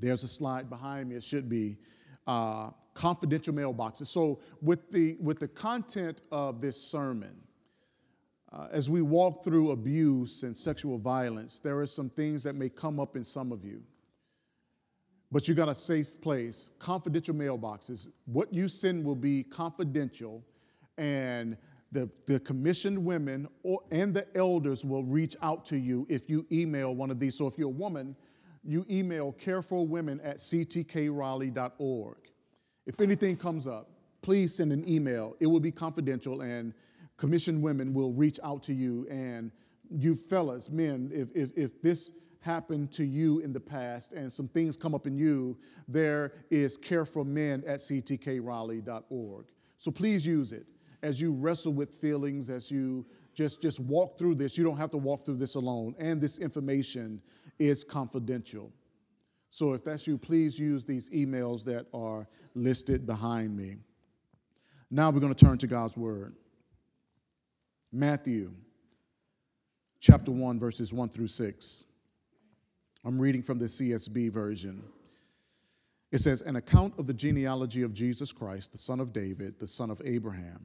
There's a slide behind me. It should be uh, confidential mailboxes. So, with the with the content of this sermon, uh, as we walk through abuse and sexual violence, there are some things that may come up in some of you. But you got a safe place. Confidential mailboxes. What you send will be confidential, and the, the commissioned women or, and the elders will reach out to you if you email one of these. So if you're a woman, you email carefulwomen at ctkraleigh.org. If anything comes up, please send an email. It will be confidential, and commissioned women will reach out to you. And you fellas, men, if, if, if this happened to you in the past and some things come up in you, there is care for men at ctkraleigh.org. So please use it as you wrestle with feelings, as you just, just walk through this. You don't have to walk through this alone. And this information is confidential. So if that's you, please use these emails that are listed behind me. Now we're going to turn to God's Word. Matthew chapter 1, verses 1 through 6. I'm reading from the CSB version. It says, An account of the genealogy of Jesus Christ, the son of David, the son of Abraham.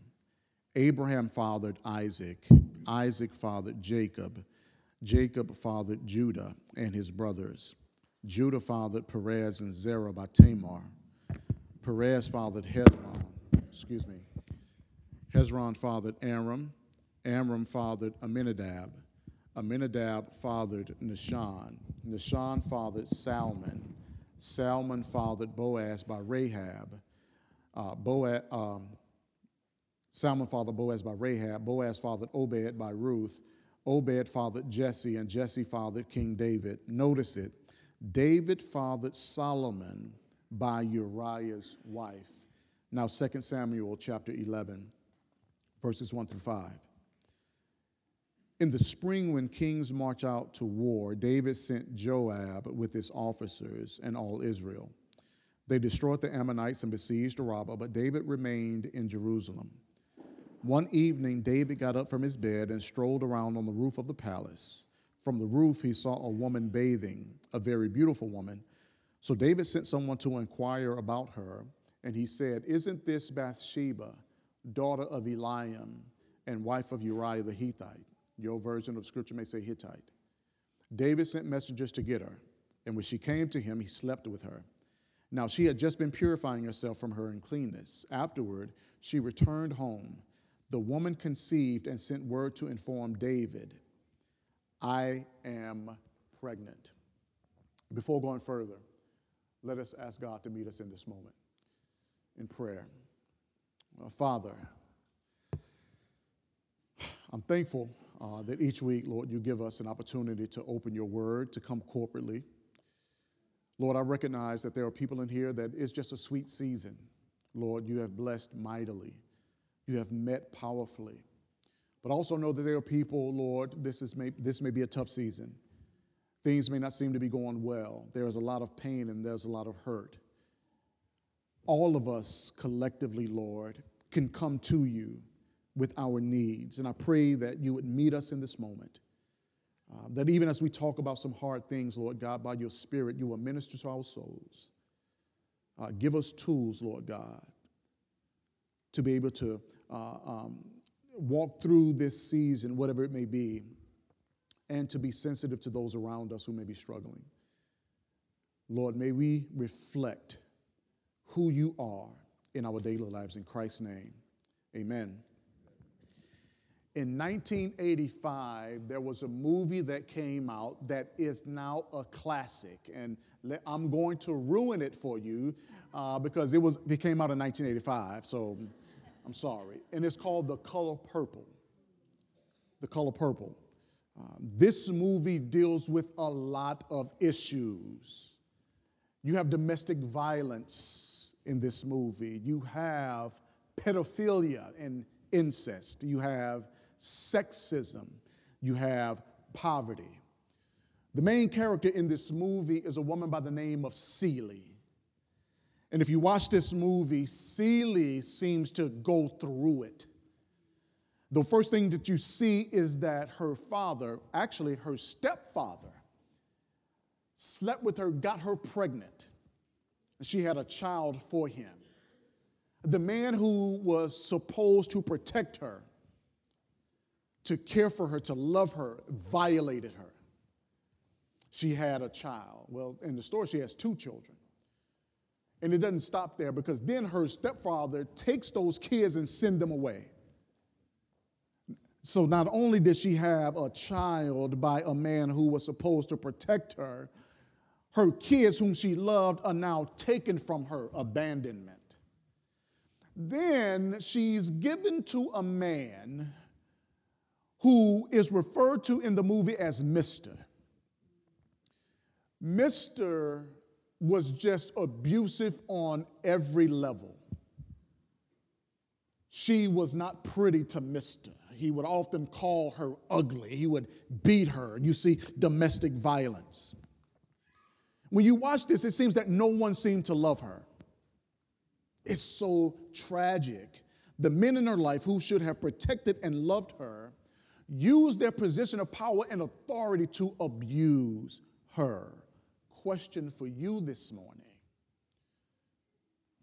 Abraham fathered Isaac, Isaac fathered Jacob, Jacob fathered Judah and his brothers. Judah fathered Perez and Zerah by Tamar. Perez fathered Hezron, excuse me. Hezron fathered Aram. Amram fathered Aminadab. Aminadab fathered Nahshon. Nahshon fathered Salmon. Salmon fathered Boaz by Rahab. Uh, Boaz, um, Salmon fathered Boaz by Rahab. Boaz fathered Obed by Ruth. Obed fathered Jesse, and Jesse fathered King David. Notice it. David fathered Solomon by Uriah's wife. Now, 2 Samuel chapter 11, verses 1 through 5. In the spring, when kings march out to war, David sent Joab with his officers and all Israel. They destroyed the Ammonites and besieged Rabbah, but David remained in Jerusalem. One evening, David got up from his bed and strolled around on the roof of the palace. From the roof, he saw a woman bathing, a very beautiful woman. So David sent someone to inquire about her, and he said, Isn't this Bathsheba, daughter of Eliam and wife of Uriah the Hittite? Your version of scripture may say Hittite. David sent messengers to get her, and when she came to him, he slept with her. Now she had just been purifying herself from her uncleanness. Afterward, she returned home the woman conceived and sent word to inform David, I am pregnant. Before going further, let us ask God to meet us in this moment in prayer. Uh, Father, I'm thankful uh, that each week, Lord, you give us an opportunity to open your word, to come corporately. Lord, I recognize that there are people in here that it's just a sweet season. Lord, you have blessed mightily you have met powerfully. But also know that there are people, Lord, this, is may, this may be a tough season. Things may not seem to be going well. There's a lot of pain and there's a lot of hurt. All of us collectively, Lord, can come to you with our needs. And I pray that you would meet us in this moment. Uh, that even as we talk about some hard things, Lord God, by your Spirit, you will minister to our souls. Uh, give us tools, Lord God, to be able to uh, um, walk through this season, whatever it may be, and to be sensitive to those around us who may be struggling. Lord, may we reflect who you are in our daily lives. In Christ's name, amen. In 1985, there was a movie that came out that is now a classic. And I'm going to ruin it for you uh, because it, was, it came out in 1985. So I'm sorry. And it's called The Color Purple. The Color Purple. Uh, this movie deals with a lot of issues. You have domestic violence in this movie, you have pedophilia and incest, you have sexism, you have poverty. The main character in this movie is a woman by the name of Celie. And if you watch this movie, Celie seems to go through it. The first thing that you see is that her father, actually her stepfather, slept with her, got her pregnant, and she had a child for him. The man who was supposed to protect her, to care for her, to love her, violated her. She had a child. Well, in the story, she has two children. And it doesn't stop there because then her stepfather takes those kids and send them away. So not only did she have a child by a man who was supposed to protect her, her kids, whom she loved, are now taken from her, abandonment. Then she's given to a man who is referred to in the movie as Mr. Mr. was just abusive on every level. She was not pretty to Mr. He would often call her ugly. He would beat her. You see domestic violence. When you watch this, it seems that no one seemed to love her. It's so tragic. The men in her life who should have protected and loved her used their position of power and authority to abuse her. Question for you this morning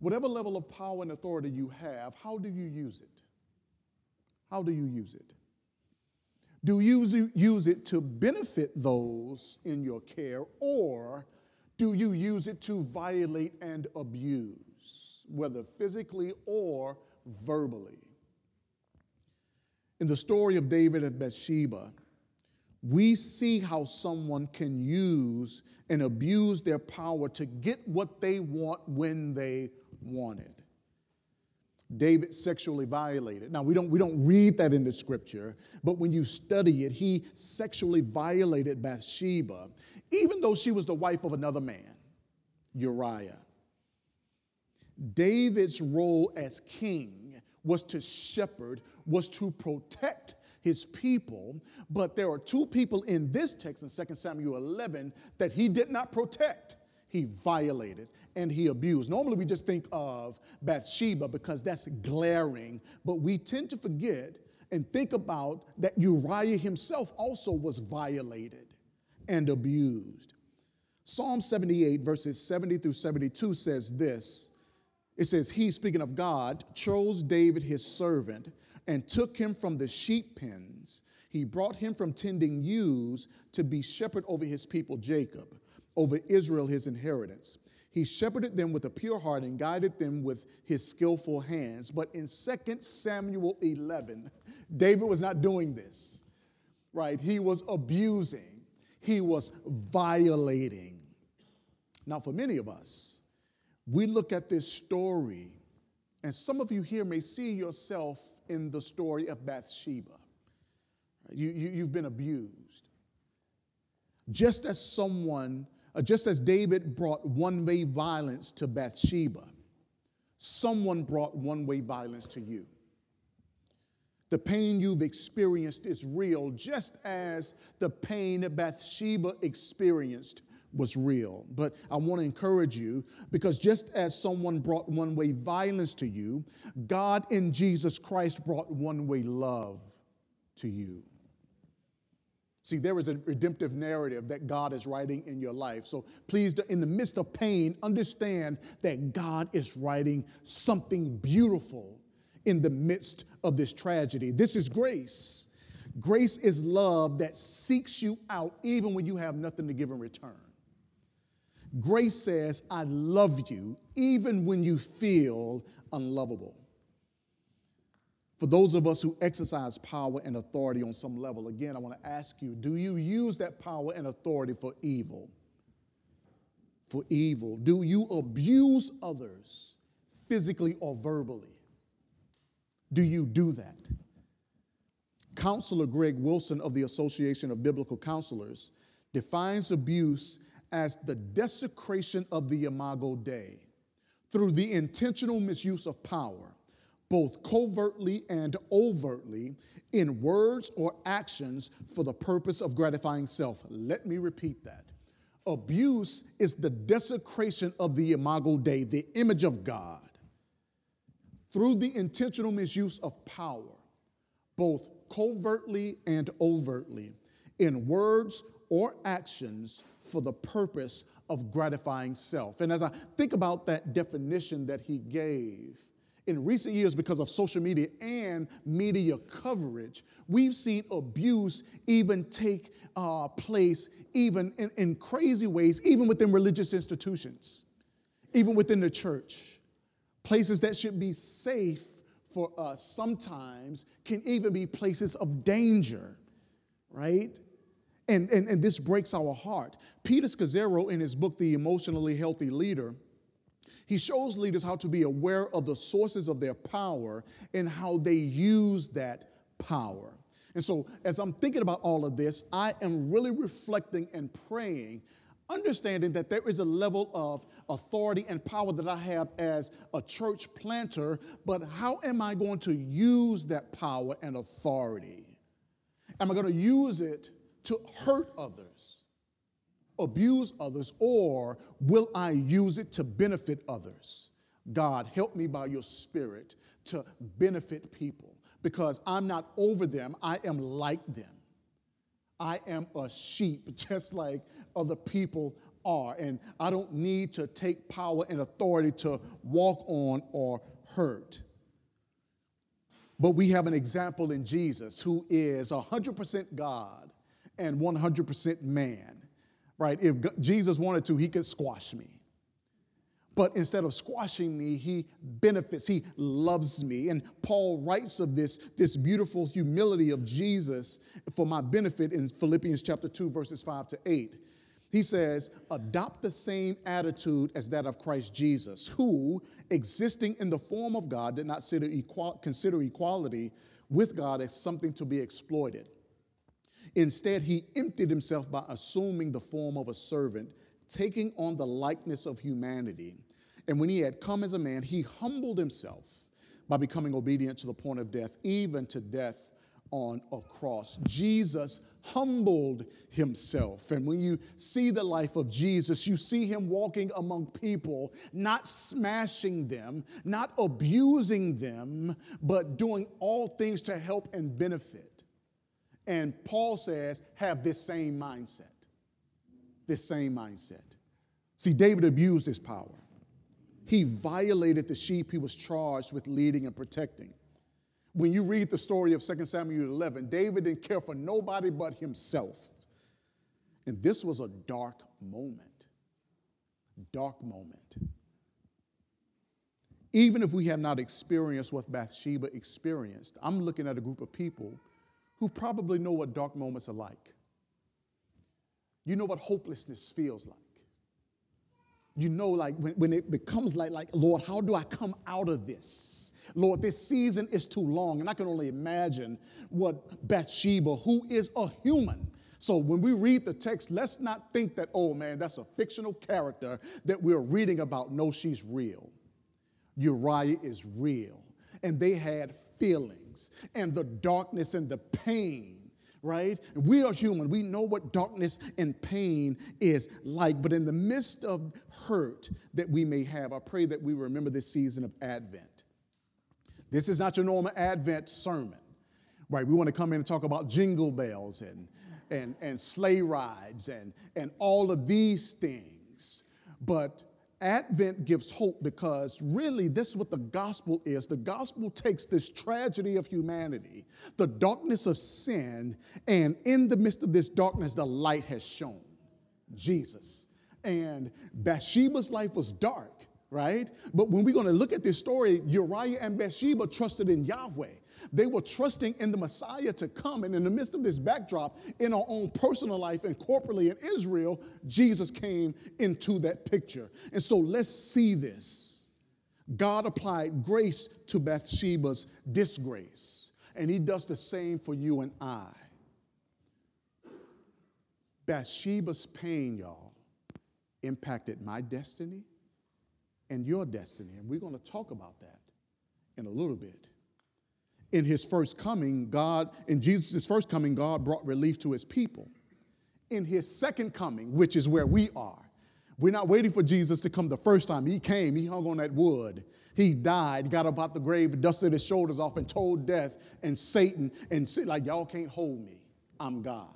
whatever level of power and authority you have, how do you use it? How do you use it? Do you use it to benefit those in your care, or do you use it to violate and abuse, whether physically or verbally? In the story of David and Bathsheba, we see how someone can use and abuse their power to get what they want when they want it. David sexually violated. Now, we don't, we don't read that in the scripture, but when you study it, he sexually violated Bathsheba, even though she was the wife of another man, Uriah. David's role as king was to shepherd, was to protect his people, but there are two people in this text in 2 Samuel 11 that he did not protect. He violated and he abused. Normally, we just think of Bathsheba because that's glaring, but we tend to forget and think about that Uriah himself also was violated and abused. Psalm 78, verses 70 through 72 says this it says, He, speaking of God, chose David his servant and took him from the sheep pens. He brought him from tending ewes to be shepherd over his people Jacob, over Israel his inheritance. He shepherded them with a pure heart and guided them with his skillful hands. But in 2 Samuel 11, David was not doing this, right? He was abusing, he was violating. Now, for many of us, we look at this story, and some of you here may see yourself in the story of Bathsheba. You, you, you've been abused. Just as someone uh, just as David brought one way violence to Bathsheba, someone brought one way violence to you. The pain you've experienced is real, just as the pain that Bathsheba experienced was real. But I want to encourage you because just as someone brought one way violence to you, God in Jesus Christ brought one way love to you. See, there is a redemptive narrative that God is writing in your life. So please, in the midst of pain, understand that God is writing something beautiful in the midst of this tragedy. This is grace. Grace is love that seeks you out even when you have nothing to give in return. Grace says, I love you even when you feel unlovable. For those of us who exercise power and authority on some level, again, I want to ask you do you use that power and authority for evil? For evil? Do you abuse others physically or verbally? Do you do that? Counselor Greg Wilson of the Association of Biblical Counselors defines abuse as the desecration of the imago Dei through the intentional misuse of power both covertly and overtly, in words or actions for the purpose of gratifying self. Let me repeat that. Abuse is the desecration of the imago Dei, the image of God, through the intentional misuse of power, both covertly and overtly, in words or actions for the purpose of gratifying self. And as I think about that definition that he gave, in recent years, because of social media and media coverage, we've seen abuse even take uh, place even in, in crazy ways, even within religious institutions, even within the church. Places that should be safe for us sometimes can even be places of danger, right? And, and, and this breaks our heart. Peter Scazzero, in his book, The Emotionally Healthy Leader, he shows leaders how to be aware of the sources of their power and how they use that power. And so, as I'm thinking about all of this, I am really reflecting and praying, understanding that there is a level of authority and power that I have as a church planter, but how am I going to use that power and authority? Am I going to use it to hurt others, abuse others, or will I use it to benefit others? God, help me by your spirit to benefit people because I'm not over them, I am like them. I am a sheep, just like other people are. And I don't need to take power and authority to walk on or hurt. But we have an example in Jesus who is 100% God and 100% man, right? If Jesus wanted to, he could squash me. But instead of squashing me, he benefits, he loves me. And Paul writes of this, this beautiful humility of Jesus for my benefit in Philippians chapter 2, verses 5 to 8. He says, adopt the same attitude as that of Christ Jesus, who, existing in the form of God, did not consider equality with God as something to be exploited. Instead, he emptied himself by assuming the form of a servant taking on the likeness of humanity. And when he had come as a man, he humbled himself by becoming obedient to the point of death, even to death on a cross. Jesus humbled himself. And when you see the life of Jesus, you see him walking among people, not smashing them, not abusing them, but doing all things to help and benefit. And Paul says, have this same mindset this same mindset. See, David abused his power. He violated the sheep he was charged with leading and protecting. When you read the story of 2 Samuel 11, David didn't care for nobody but himself. And this was a dark moment. Dark moment. Even if we have not experienced what Bathsheba experienced, I'm looking at a group of people who probably know what dark moments are like. You know what hopelessness feels like. You know, like when, when it becomes like, like, Lord, how do I come out of this? Lord, this season is too long. And I can only imagine what Bathsheba, who is a human, so when we read the text, let's not think that, oh man, that's a fictional character that we're reading about. No, she's real. Uriah is real. And they had feelings and the darkness and the pain right? We are human. We know what darkness and pain is like. But in the midst of hurt that we may have, I pray that we remember this season of Advent. This is not your normal Advent sermon, right? We want to come in and talk about jingle bells and, and, and sleigh rides and, and all of these things. But Advent gives hope because really this is what the gospel is. The gospel takes this tragedy of humanity, the darkness of sin, and in the midst of this darkness, the light has shone Jesus. And Bathsheba's life was dark, right? But when we're going to look at this story, Uriah and Bathsheba trusted in Yahweh. They were trusting in the Messiah to come. And in the midst of this backdrop, in our own personal life and corporately in Israel, Jesus came into that picture. And so let's see this. God applied grace to Bathsheba's disgrace, and he does the same for you and I. Bathsheba's pain, y'all, impacted my destiny and your destiny. And we're going to talk about that in a little bit in his first coming, God, in Jesus' first coming, God brought relief to his people. In his second coming, which is where we are, we're not waiting for Jesus to come the first time. He came, he hung on that wood, he died, got up out the grave, dusted his shoulders off, and told death and Satan and like, y'all can't hold me. I'm God.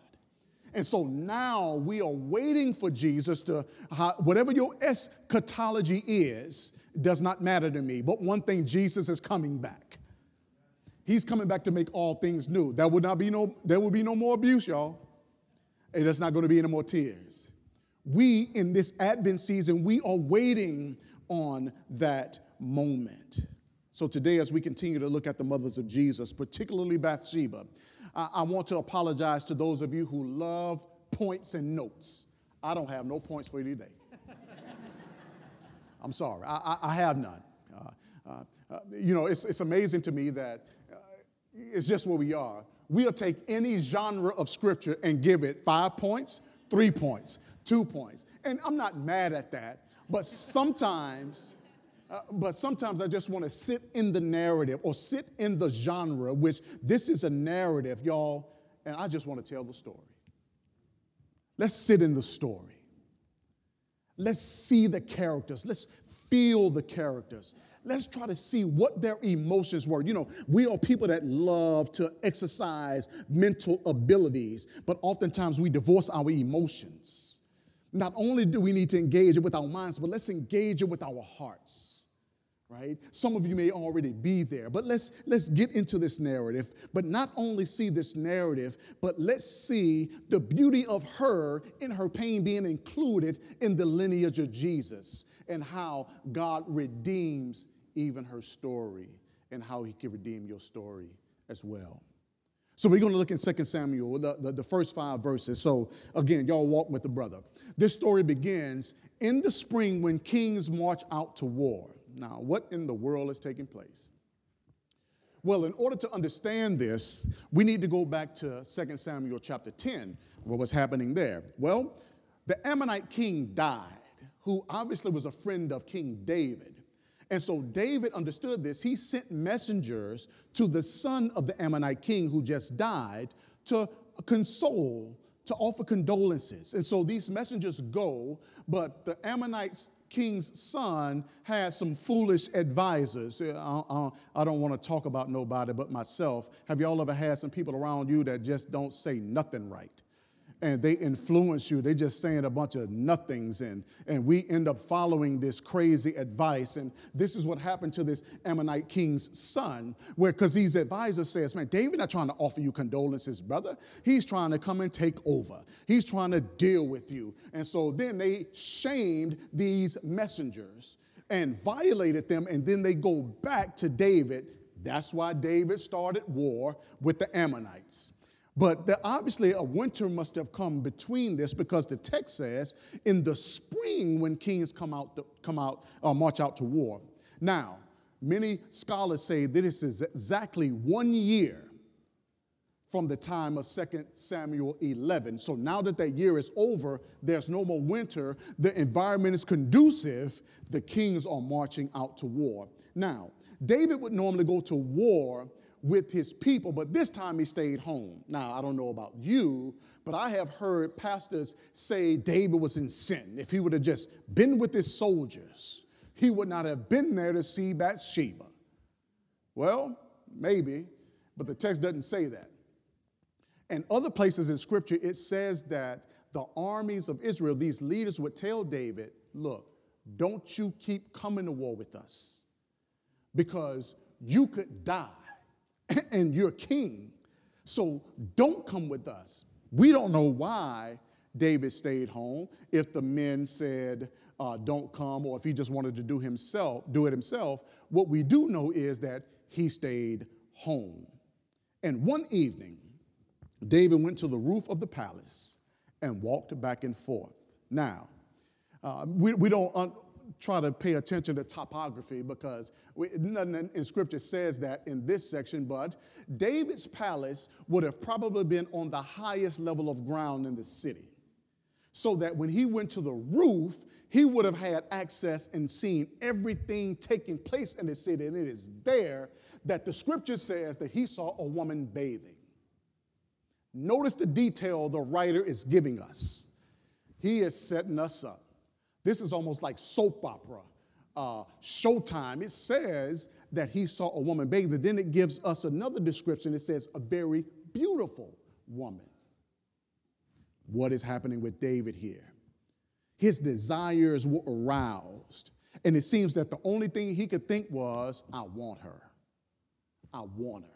And so now we are waiting for Jesus to, whatever your eschatology is, does not matter to me. But one thing, Jesus is coming back. He's coming back to make all things new. There will not be no, there will be no more abuse, y'all. And there's not going to be any more tears. We, in this Advent season, we are waiting on that moment. So today, as we continue to look at the mothers of Jesus, particularly Bathsheba, I, I want to apologize to those of you who love points and notes. I don't have no points for you today. I'm sorry, I, I, I have none. Uh, uh, uh, you know, it's, it's amazing to me that it's just where we are. We'll take any genre of scripture and give it five points, three points, two points. And I'm not mad at that, but sometimes uh, but sometimes I just want to sit in the narrative or sit in the genre, which this is a narrative, y'all, and I just want to tell the story. Let's sit in the story. Let's see the characters. Let's feel the characters. Let's try to see what their emotions were. You know, we are people that love to exercise mental abilities, but oftentimes we divorce our emotions. Not only do we need to engage it with our minds, but let's engage it with our hearts right some of you may already be there but let's let's get into this narrative but not only see this narrative but let's see the beauty of her in her pain being included in the lineage of jesus and how god redeems even her story and how he can redeem your story as well so we're going to look in 2 samuel the, the, the first five verses so again y'all walk with the brother this story begins in the spring when kings march out to war now, what in the world is taking place? Well, in order to understand this, we need to go back to 2 Samuel chapter 10, what was happening there. Well, the Ammonite king died, who obviously was a friend of King David. And so David understood this. He sent messengers to the son of the Ammonite king who just died to console, to offer condolences. And so these messengers go, but the Ammonite king's son has some foolish advisors. I, don't want to talk about nobody but myself. Have y'all ever had some people around you that just don't say nothing right? And they influence you. They're just saying a bunch of nothings, and, and we end up following this crazy advice. And this is what happened to this Ammonite king's son, where because these advisors says, man, David not trying to offer you condolences, brother. He's trying to come and take over. He's trying to deal with you. And so then they shamed these messengers and violated them, and then they go back to David. That's why David started war with the Ammonites. But obviously, a winter must have come between this because the text says in the spring when kings come out, to, come out, uh, march out to war. Now, many scholars say that this is exactly one year from the time of 2 Samuel 11. So now that that year is over, there's no more winter, the environment is conducive, the kings are marching out to war. Now, David would normally go to war with his people, but this time he stayed home. Now, I don't know about you, but I have heard pastors say David was in sin. If he would have just been with his soldiers, he would not have been there to see Bathsheba. Well, maybe, but the text doesn't say that. And other places in scripture, it says that the armies of Israel, these leaders would tell David, look, don't you keep coming to war with us because you could die and you're king. So don't come with us. We don't know why David stayed home. If the men said, uh, don't come, or if he just wanted to do himself, do it himself. What we do know is that he stayed home. And one evening, David went to the roof of the palace and walked back and forth. Now, uh, we, we don't try to pay attention to topography because we, nothing in scripture says that in this section, but David's palace would have probably been on the highest level of ground in the city. So that when he went to the roof, he would have had access and seen everything taking place in the city. And it is there that the scripture says that he saw a woman bathing. Notice the detail the writer is giving us. He is setting us up. This is almost like soap opera, uh, showtime. It says that he saw a woman bathing. Then it gives us another description. It says, a very beautiful woman. what is happening with David here. His desires were aroused. And it seems that the only thing he could think was, I want her. I want her.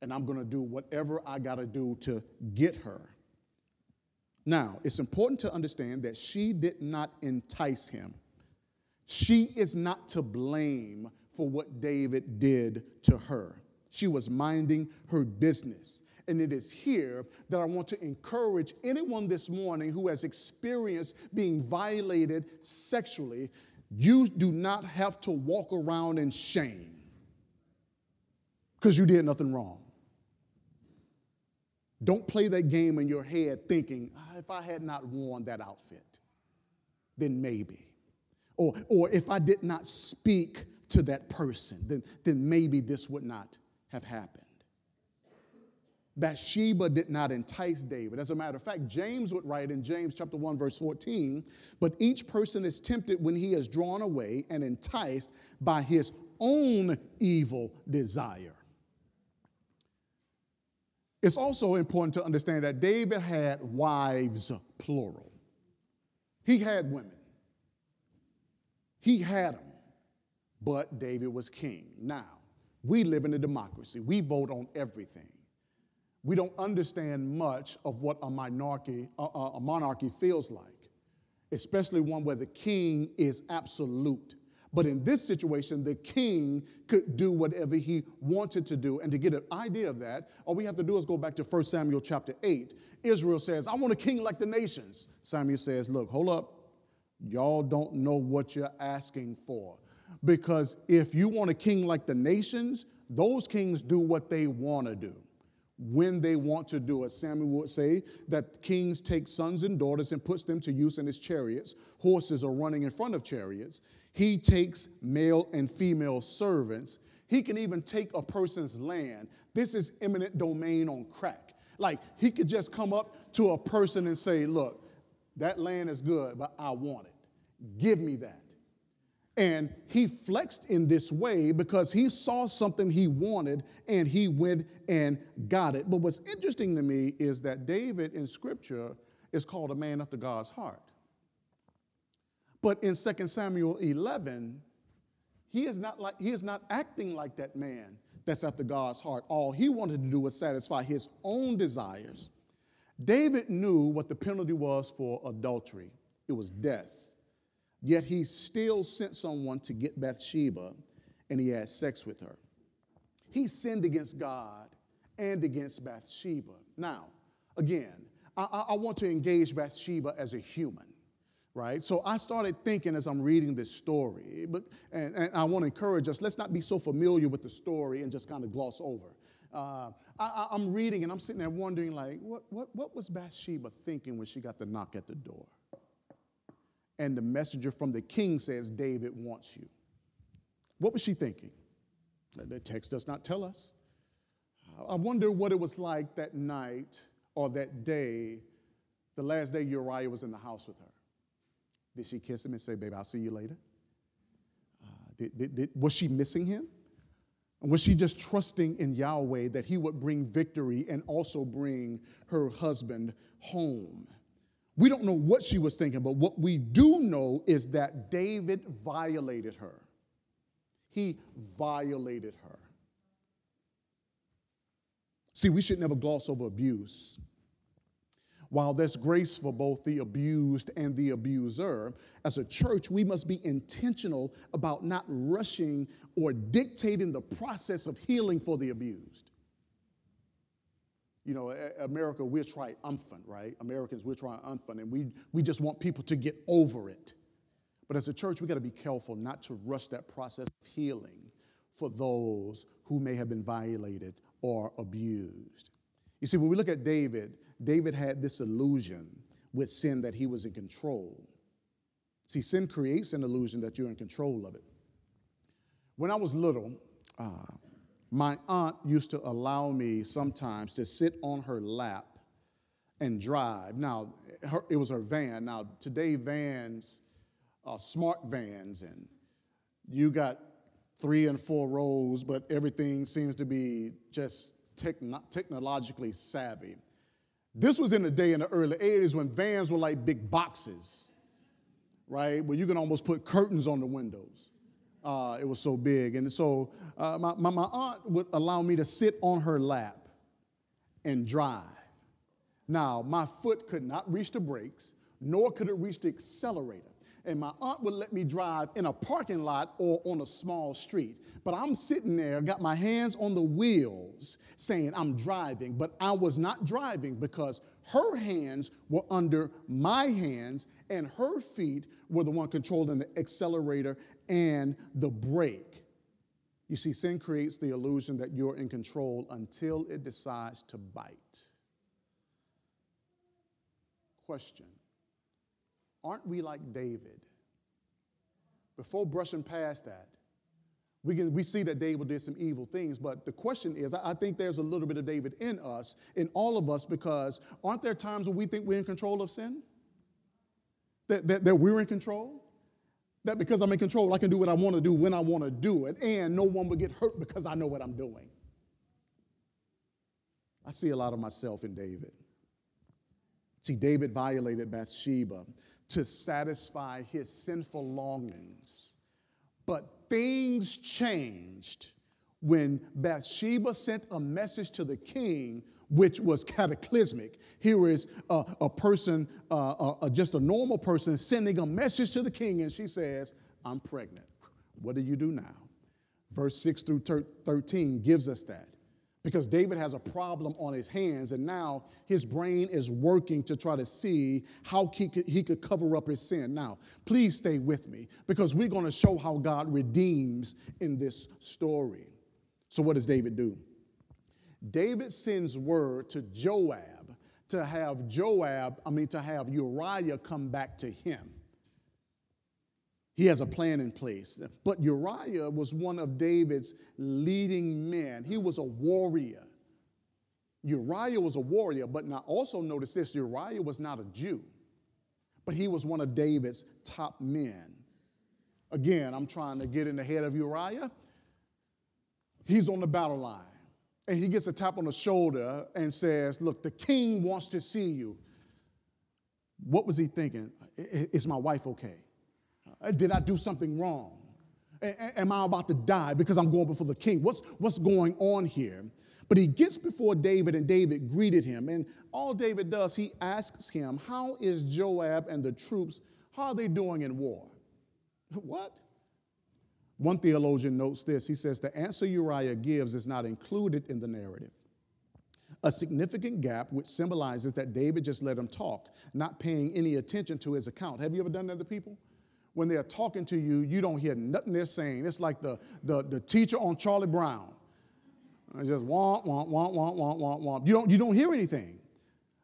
And I'm going to do whatever I got to do to get her. Now, it's important to understand that she did not entice him. She is not to blame for what David did to her. She was minding her business. And it is here that I want to encourage anyone this morning who has experienced being violated sexually. You do not have to walk around in shame because you did nothing wrong. Don't play that game in your head thinking, ah, if I had not worn that outfit, then maybe. Or, or if I did not speak to that person, then, then maybe this would not have happened. Bathsheba did not entice David. As a matter of fact, James would write in James chapter 1 verse 14, but each person is tempted when he is drawn away and enticed by his own evil desire. It's also important to understand that David had wives plural. He had women. He had them, but David was king. Now, we live in a democracy. We vote on everything we don't understand much of what a monarchy, uh, uh, a monarchy feels like, especially one where the king is absolute. But in this situation, the king could do whatever he wanted to do. And to get an idea of that, all we have to do is go back to 1 Samuel chapter 8. Israel says, I want a king like the nations. Samuel says, Look, hold up. Y'all don't know what you're asking for. Because if you want a king like the nations, those kings do what they want to do when they want to do it. Samuel would say that kings take sons and daughters and puts them to use in his chariots. Horses are running in front of chariots. He takes male and female servants. He can even take a person's land. This is eminent domain on crack. Like he could just come up to a person and say, Look, that land is good, but I want it. Give me that. And he flexed in this way because he saw something he wanted and he went and got it. But what's interesting to me is that David in scripture is called a man after God's heart. But in 2 Samuel 11, he is not like he is not acting like that man that's after God's heart. All he wanted to do was satisfy his own desires. David knew what the penalty was for adultery. It was death. Yet he still sent someone to get Bathsheba and he had sex with her. He sinned against God and against Bathsheba. Now, again, I, I, want to engage Bathsheba as a human, right? So I started thinking as I'm reading this story, but, and, and I want to encourage us let's not be so familiar with the story and just kind of gloss over. Uh, I, am reading and I'm sitting there wondering, like, what, what, what was Bathsheba thinking when she got the knock at the door? and the messenger from the king says, David wants you. What was she thinking? The text does not tell us. I wonder what it was like that night or that day, the last day Uriah was in the house with her. Did she kiss him and say, Baby, I'll see you later? Uh, did, did, did, was she missing him? Was she just trusting in Yahweh that he would bring victory and also bring her husband home? We don't know what she was thinking, but what we do know is that David violated her. He violated her. See, we should never gloss over abuse. While that's grace for both the abused and the abuser, as a church, we must be intentional about not rushing or dictating the process of healing for the abused you know, America, we're triumphant, right? Americans, we're triumphant, and we, we just want people to get over it. But as a church, we got to be careful not to rush that process of healing for those who may have been violated or abused. You see, when we look at David, David had this illusion with sin that he was in control. See, sin creates an illusion that you're in control of it. When I was little, uh, my aunt used to allow me sometimes to sit on her lap and drive. Now, her, it was her van. Now, today, vans, uh, smart vans, and you got three and four rows, but everything seems to be just techno- technologically savvy. This was in the day in the early 80s when vans were like big boxes, right? Where you can almost put curtains on the windows. Uh, it was so big. And so uh, my, my, my aunt would allow me to sit on her lap and drive. Now, my foot could not reach the brakes, nor could it reach the accelerator. And my aunt would let me drive in a parking lot or on a small street. But I'm sitting there, got my hands on the wheels, saying I'm driving, but I was not driving because her hands were under my hands and her feet were the one controlling the accelerator and the brake. You see, sin creates the illusion that you're in control until it decides to bite. Question Aren't we like David? Before brushing past that, we, can, we see that David did some evil things, but the question is I think there's a little bit of David in us, in all of us, because aren't there times when we think we're in control of sin? That, that, that we're in control? That because I'm in control, I can do what I want to do when I want to do it, and no one will get hurt because I know what I'm doing. I see a lot of myself in David. See, David violated Bathsheba to satisfy his sinful longings. But things changed when Bathsheba sent a message to the king, which was cataclysmic. Here is a, a person, uh, a, just a normal person, sending a message to the king, and she says, I'm pregnant. What do you do now? Verse 6 through 13 gives us that because David has a problem on his hands, and now his brain is working to try to see how he could, he could cover up his sin. Now, please stay with me because we're going to show how God redeems in this story. So, what does David do? David sends word to Joab to have Joab, I mean, to have Uriah come back to him. He has a plan in place. But Uriah was one of David's leading men. He was a warrior. Uriah was a warrior, but now also notice this Uriah was not a Jew, but he was one of David's top men. Again, I'm trying to get in the head of Uriah. He's on the battle line, and he gets a tap on the shoulder and says, Look, the king wants to see you. What was he thinking? Is my wife okay? Uh, did I do something wrong? Am I about to die because I'm going before the king? What's, what's going on here? But he gets before David, and David greeted him. And all David does, he asks him, How is Joab and the troops, how are they doing in war? What? One theologian notes this. He says, The answer Uriah gives is not included in the narrative. A significant gap which symbolizes that David just let him talk, not paying any attention to his account. Have you ever done that to people? When they're talking to you, you don't hear nothing they're saying. It's like the, the, the teacher on Charlie Brown. It's just womp, womp, womp, womp, womp, womp, womp. You don't, you don't hear anything.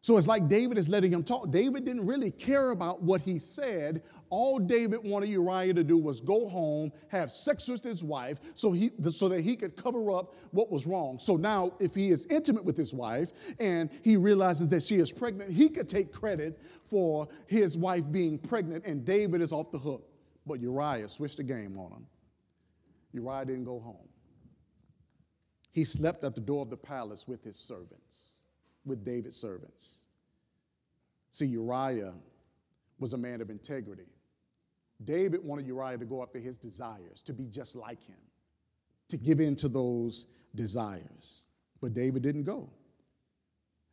So it's like David is letting him talk. David didn't really care about what he said. All David wanted Uriah to do was go home, have sex with his wife, so, he, so that he could cover up what was wrong. So now, if he is intimate with his wife and he realizes that she is pregnant, he could take credit for his wife being pregnant, and David is off the hook. But Uriah switched the game on him. Uriah didn't go home. He slept at the door of the palace with his servants, with David's servants. See, Uriah was a man of integrity. David wanted Uriah to go after his desires, to be just like him, to give in to those desires. But David didn't go.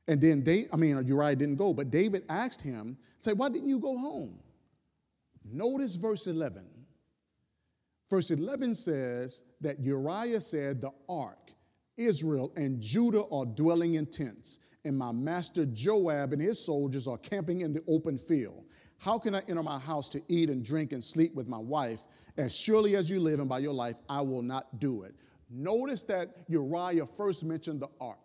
And then they, I mean, Uriah didn't go, but David asked him, say, why didn't you go home? Notice verse 11. Verse 11 says that Uriah said, The ark, Israel, and Judah are dwelling in tents, and my master Joab and his soldiers are camping in the open field. How can I enter my house to eat and drink and sleep with my wife? As surely as you live and by your life, I will not do it. Notice that Uriah first mentioned the ark.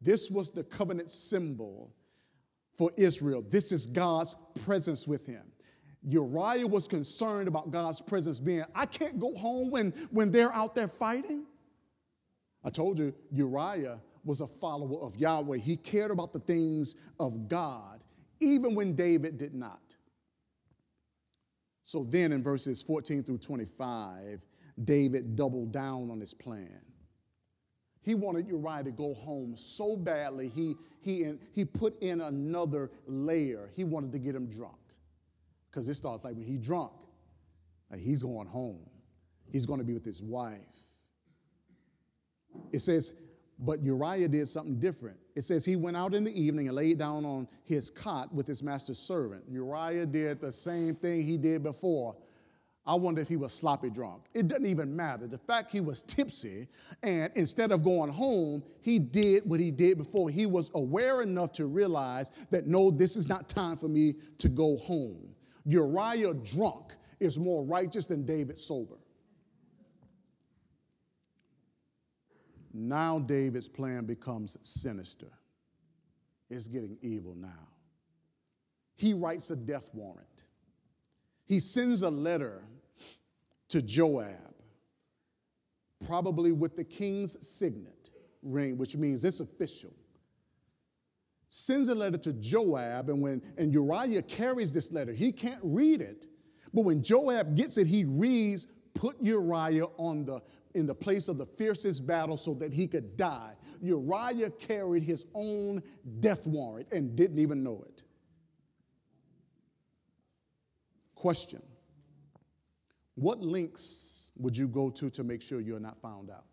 This was the covenant symbol for Israel. This is God's presence with him. Uriah was concerned about God's presence being, I can't go home when, when they're out there fighting. I told you, Uriah was a follower of Yahweh. He cared about the things of God, even when David did not. So then in verses 14 through 25, David doubled down on his plan. He wanted Uriah to go home so badly, he, he, he put in another layer. He wanted to get him drunk. Because it starts like when he's drunk, like he's going home. He's going to be with his wife. It says, but Uriah did something different. It says he went out in the evening and laid down on his cot with his master's servant. Uriah did the same thing he did before. I wonder if he was sloppy drunk. It doesn't even matter. The fact he was tipsy, and instead of going home, he did what he did before. He was aware enough to realize that no, this is not time for me to go home. Uriah drunk is more righteous than David sober. Now David's plan becomes sinister. It's getting evil now. He writes a death warrant. He sends a letter to Joab, probably with the king's signet ring, which means it's official. Sends a letter to Joab, and when and Uriah carries this letter, he can't read it. But when Joab gets it, he reads, put Uriah on the in the place of the fiercest battle so that he could die. Uriah carried his own death warrant and didn't even know it. Question What links would you go to to make sure you're not found out?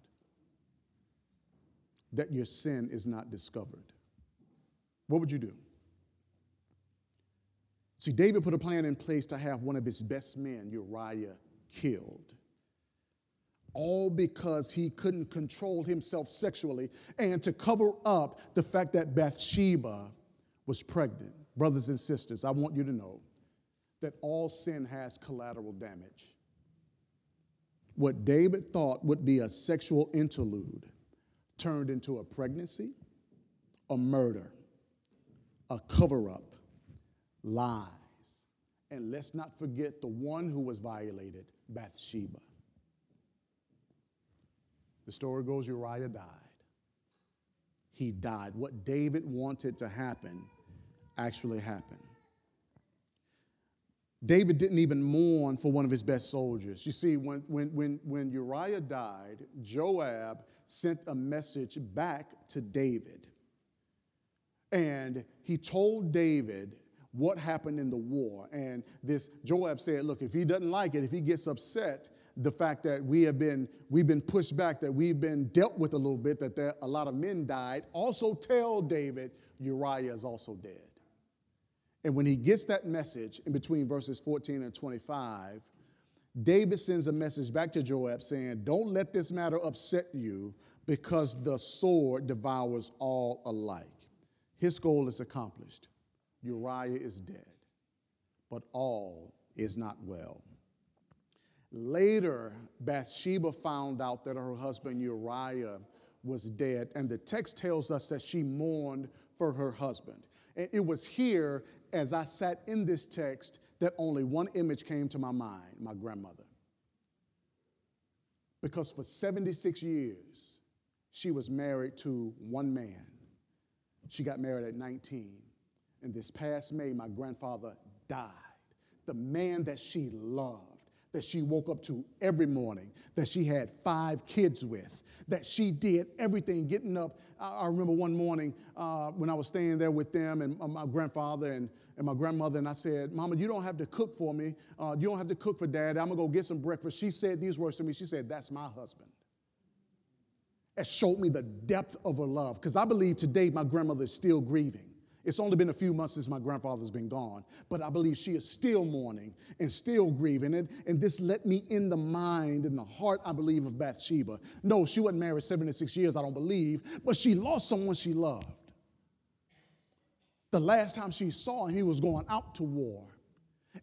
That your sin is not discovered? What would you do? See, David put a plan in place to have one of his best men, Uriah, killed all because he couldn't control himself sexually and to cover up the fact that Bathsheba was pregnant. Brothers and sisters, I want you to know that all sin has collateral damage. What David thought would be a sexual interlude turned into a pregnancy, a murder, a cover up, lies. And let's not forget the one who was violated, Bathsheba. The story goes Uriah died. He died. What David wanted to happen actually happened. David didn't even mourn for one of his best soldiers. You see, when, when, when, when Uriah died, Joab sent a message back to David. And he told David what happened in the war. And this Joab said, Look, if he doesn't like it, if he gets upset, the fact that we have been we've been pushed back that we've been dealt with a little bit that there, a lot of men died. Also tell david uriah is also dead. And when he gets that message in between verses 14 and 25 david sends a message back to joab saying don't let this matter upset you because the sword devours all alike. His goal is accomplished. Uriah is dead but all is not well Later, Bathsheba found out that her husband Uriah was dead, and the text tells us that she mourned for her husband. And it was here, as I sat in this text, that only one image came to my mind my grandmother. Because for 76 years, she was married to one man. She got married at 19. And this past May, my grandfather died. The man that she loved that she woke up to every morning, that she had five kids with, that she did everything getting up. I, remember one morning uh, when I was staying there with them and my grandfather and, and my grandmother, and I said, Mama, you don't have to cook for me. Uh, you don't have to cook for dad. I'm going to go get some breakfast. She said these words to me. She said, That's my husband. It showed me the depth of her love because I believe today my grandmother is still grieving. It's only been a few months since my grandfather's been gone, but I believe she is still mourning and still grieving. And, and this let me in the mind and the heart, I believe, of Bathsheba. No, she wasn't married 76 years, I don't believe, but she lost someone she loved. The last time she saw him, he was going out to war.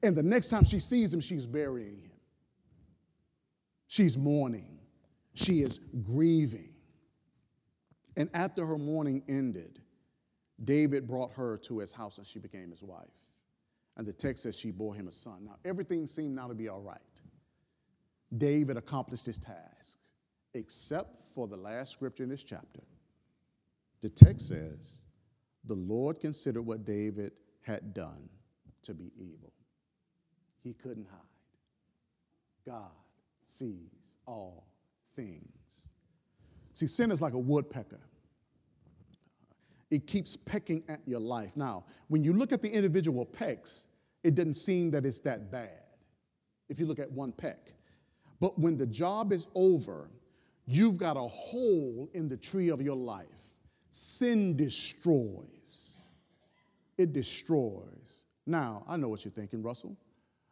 And the next time she sees him, she's burying him. She's mourning. She is grieving. And after her mourning ended, David brought her to his house and she became his wife. And the text says she bore him a son. Now, everything seemed now to be all right. David accomplished his task, except for the last scripture in this chapter. The text says, The Lord considered what David had done to be evil. He couldn't hide. God sees all things. See, sin is like a woodpecker. It keeps pecking at your life. Now, when you look at the individual pecks, it doesn't seem that it's that bad if you look at one peck. But when the job is over, you've got a hole in the tree of your life. Sin destroys, it destroys. Now, I know what you're thinking, Russell.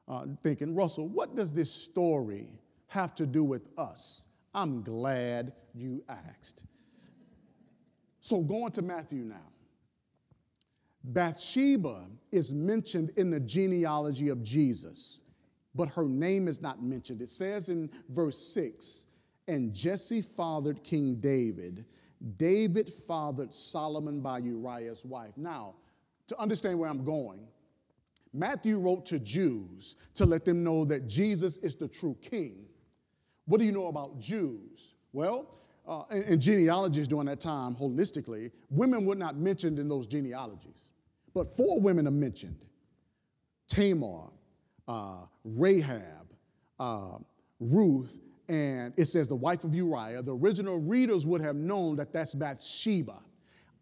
Uh, thinking, Russell, what does this story have to do with us? I'm glad you asked. So, going to Matthew now. Bathsheba is mentioned in the genealogy of Jesus, but her name is not mentioned. It says in verse 6 and Jesse fathered King David. David fathered Solomon by Uriah's wife. Now, to understand where I'm going, Matthew wrote to Jews to let them know that Jesus is the true king. What do you know about Jews? Well, uh, in genealogies during that time, holistically, women were not mentioned in those genealogies. But four women are mentioned Tamar, uh, Rahab, uh, Ruth, and it says the wife of Uriah. The original readers would have known that that's Bathsheba.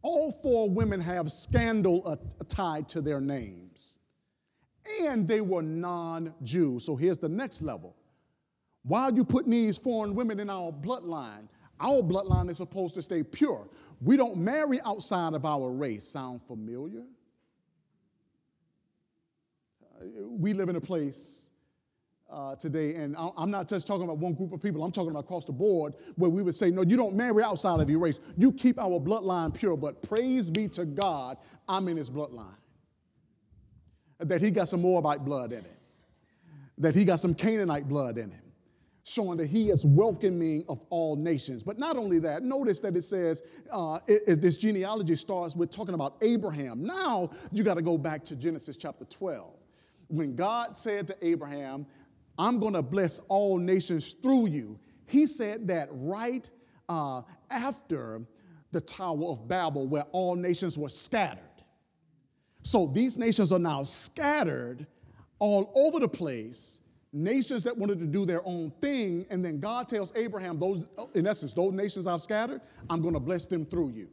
All four women have scandal tied to their names. And they were non Jews. So here's the next level. Why are you putting these foreign women in our bloodline? Our bloodline is supposed to stay pure. We don't marry outside of our race. Sound familiar? We live in a place uh, today, and I'm not just talking about one group of people, I'm talking about across the board where we would say, no, you don't marry outside of your race. You keep our bloodline pure, but praise be to God, I'm in his bloodline. That he got some Moabite blood in it, that he got some Canaanite blood in it showing that he is welcoming of all nations. But not only that, notice that it says uh, it, it, this genealogy starts with talking about Abraham. Now you got to go back to Genesis chapter 12. When God said to Abraham, I'm going to bless all nations through you, he said that right uh, after the Tower of Babel, where all nations were scattered. So these nations are now scattered all over the place nations that wanted to do their own thing, and then God tells Abraham, those, in essence, those nations I've scattered, I'm going to bless them through you.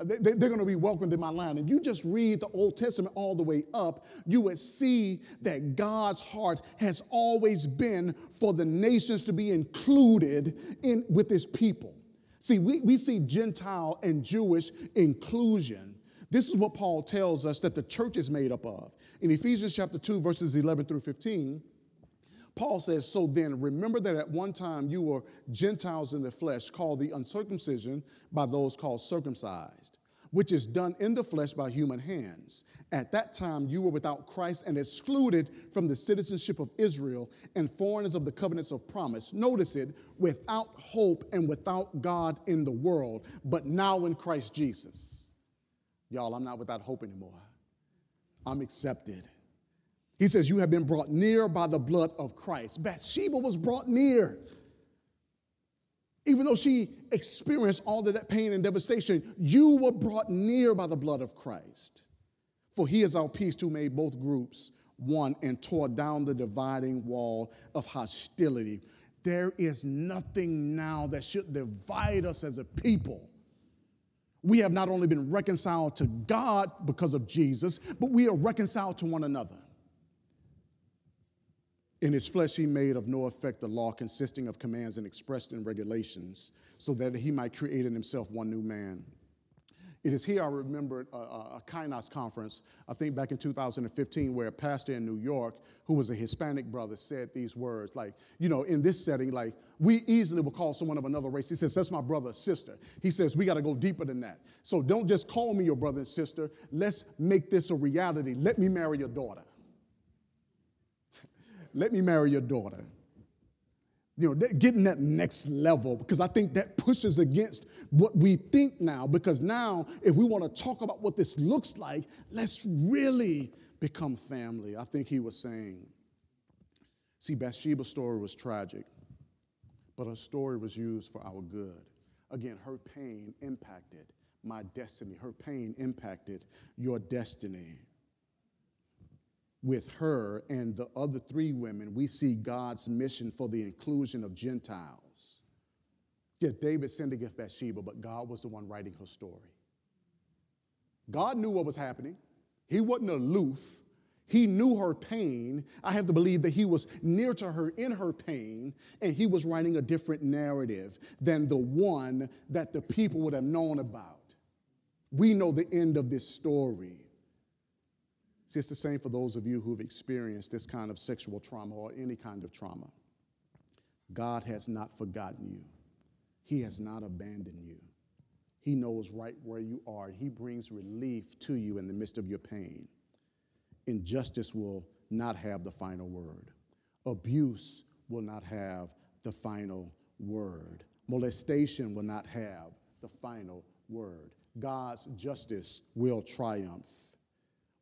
Uh, they, are going to be welcomed in my land. And you just read the Old Testament all the way up, you would see that God's heart has always been for the nations to be included in, with his people. See, we, we see Gentile and Jewish inclusion. This is what Paul tells us that the church is made up of. In Ephesians chapter 2, verses 11 through 15, Paul says, So then, remember that at one time you were Gentiles in the flesh, called the uncircumcision by those called circumcised, which is done in the flesh by human hands. At that time you were without Christ and excluded from the citizenship of Israel and foreigners of the covenants of promise. Notice it, without hope and without God in the world, but now in Christ Jesus. Y'all, I'm not without hope anymore. I'm accepted. He says, You have been brought near by the blood of Christ. Bathsheba was brought near. Even though she experienced all of that pain and devastation, you were brought near by the blood of Christ. For he is our peace who made both groups one and tore down the dividing wall of hostility. There is nothing now that should divide us as a people. We have not only been reconciled to God because of Jesus, but we are reconciled to one another. In his flesh, he made of no effect the law consisting of commands and expressed in regulations, so that he might create in himself one new man. It is here I remember a, a Kainos conference, I think back in 2015, where a pastor in New York, who was a Hispanic brother, said these words. Like, you know, in this setting, like, we easily will call someone of another race. He says, That's my brother or sister. He says, We got to go deeper than that. So don't just call me your brother and sister. Let's make this a reality. Let me marry your daughter let me marry your daughter. You know, getting that next level because I think that pushes against what we think now. Because now, if we want to talk about what this looks like, let's really become family. I think he was saying. See, Bathsheba's story was tragic, but her story was used for our good. Again, her pain impacted my destiny. Her pain impacted your destiny with her and the other three women, we see God's mission for the inclusion of Gentiles. Yeah, David sinned against Bathsheba, but God was the one writing her story. God knew what was happening. He wasn't aloof. He knew her pain. I have to believe that he was near to her in her pain, and he was writing a different narrative than the one that the people would have known about. We know the end of this story. See, it's the same for those of you who've experienced this kind of sexual trauma or any kind of trauma. God has not forgotten you, He has not abandoned you. He knows right where you are. He brings relief to you in the midst of your pain. Injustice will not have the final word, abuse will not have the final word, molestation will not have the final word. God's justice will triumph.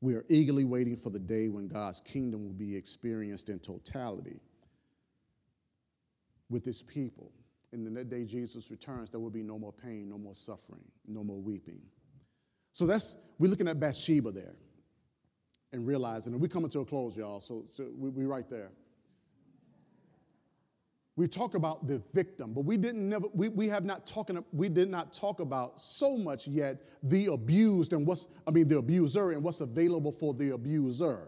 We are eagerly waiting for the day when God's kingdom will be experienced in totality with his people. And the day Jesus returns, there will be no more pain, no more suffering, no more weeping. So that's, we're looking at Bathsheba there and realizing, and we're coming to a close, y'all, so, so we, we're right there. We talk about the victim, but we didn't never, we, we have not talking, we did not talk about so much yet the abused and what's, I mean, the abuser and what's available for the abuser.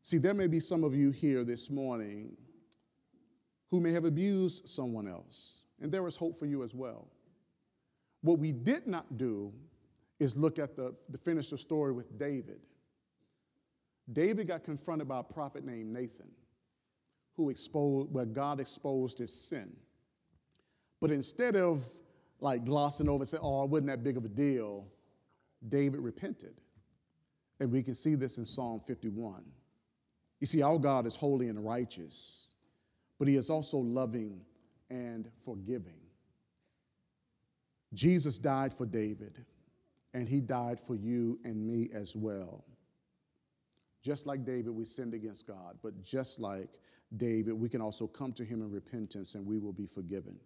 See, there may be some of you here this morning who may have abused someone else, and there is hope for you as well. What we did not do is look at the, the finish the story with David. David got confronted by a prophet named Nathan who exposed, where God exposed his sin. But instead of like glossing over and saying, oh, it wasn't that big of a deal, David repented. And we can see this in Psalm 51. You see, our God is holy and righteous, but he is also loving and forgiving. Jesus died for David, and he died for you and me as well. Just like David, we sinned against God, but just like David, we can also come to him in repentance and we will be forgiven.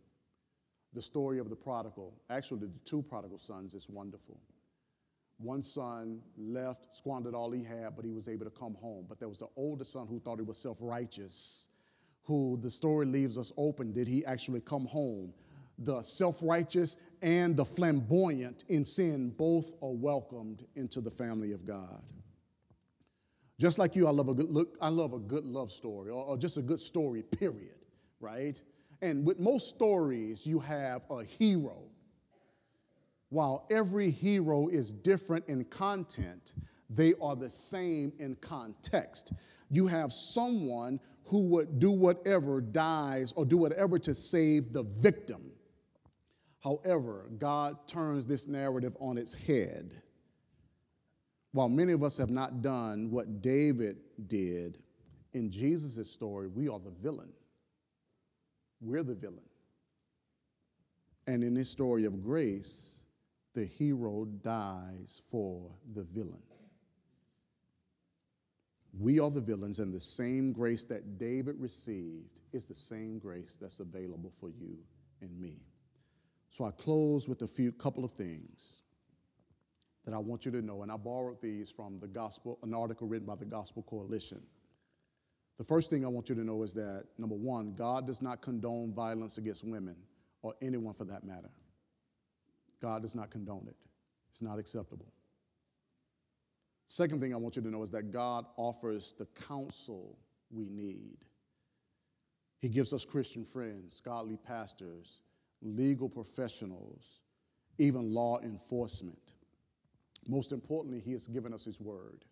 The story of the prodigal, actually, the two prodigal sons, is wonderful. One son left, squandered all he had, but he was able to come home. But there was the older son who thought he was self righteous, who the story leaves us open. Did he actually come home? The self righteous and the flamboyant in sin both are welcomed into the family of God. Just like you, I love a good look, I love a good love story or, or just a good story, period, right? And with most stories, you have a hero. While every hero is different in content, they are the same in context. You have someone who would do whatever, dies, or do whatever to save the victim. However, God turns this narrative on its head while many of us have not done what David did, in Jesus' story, we are the villain. We're the villain. And in this story of grace, the hero dies for the villain. We are the villains, and the same grace that David received is the same grace that's available for you and me. So I close with a few couple of things that I want you to know, and I borrowed these from the gospel, an article written by the Gospel Coalition. The first thing I want you to know is that number one, God does not condone violence against women or anyone for that matter. God does not condone it, it's not acceptable. Second thing I want you to know is that God offers the counsel we need. He gives us Christian friends, godly pastors, legal professionals, even law enforcement. Most importantly, He has given us His word.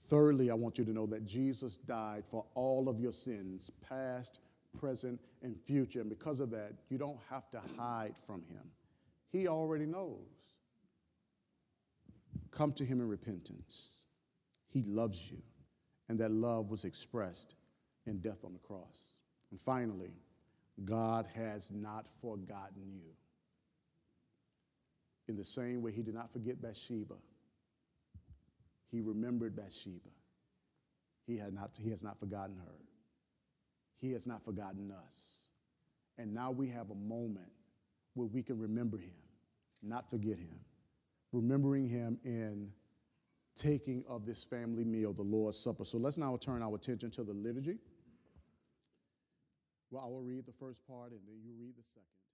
Thirdly, I want you to know that Jesus died for all of your sins, past, present, and future. And because of that, you don't have to hide from Him. He already knows. Come to Him in repentance. He loves you, and that love was expressed in death on the cross. And finally, God has not forgotten you in the same way he did not forget Bathsheba. He remembered Bathsheba. He, had not, he has not forgotten her. He has not forgotten us. And now we have a moment where we can remember him, not forget him. Remembering him in taking of this family meal, the Lord's Supper. So let's now turn our attention to the liturgy. Well, I will read the first part and then you read the second.